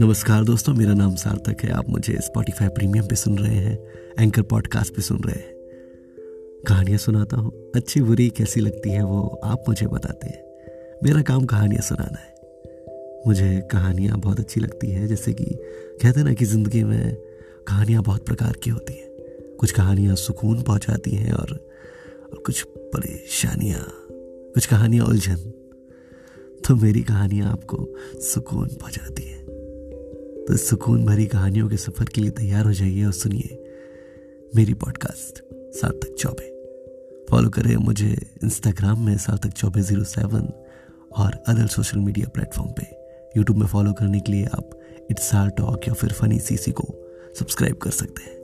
नमस्कार दोस्तों मेरा नाम सार्थक है। आप मुझे स्पॉटिफाई प्रीमियम पे सुन रहे हैं एंकर पॉडकास्ट पे सुन रहे हैं। कहानियाँ सुनाता हूँ। अच्छी बुरी कैसी लगती है वो आप मुझे बताते हैं। मेरा काम कहानियाँ सुनाना है। मुझे कहानियाँ बहुत अच्छी लगती है जैसे कि कहते हैं ना कि ज़िंदगी में कहानियाँ बहुत प्रकार की होती हैं। कुछ कहानियाँ सुकून पहुंचाती हैं और, और कुछ परेशानियाँ कुछ कहानियाँ उलझन। तो मेरी कहानियाँ आपको सुकून पहुंचाती हैं। तो सुकून भरी कहानियों के सफ़र के लिए तैयार हो जाइए और सुनिए मेरी पॉडकास्ट सात तक चौबे। फॉलो करें मुझे इंस्टाग्राम में सात तक चौबे ज़ीरो सेवन और अदर सोशल मीडिया प्लेटफॉर्म पे। यूट्यूब में फॉलो करने के लिए आप इट्स आर टॉक या फिर फनी सीसी को सब्सक्राइब कर सकते हैं।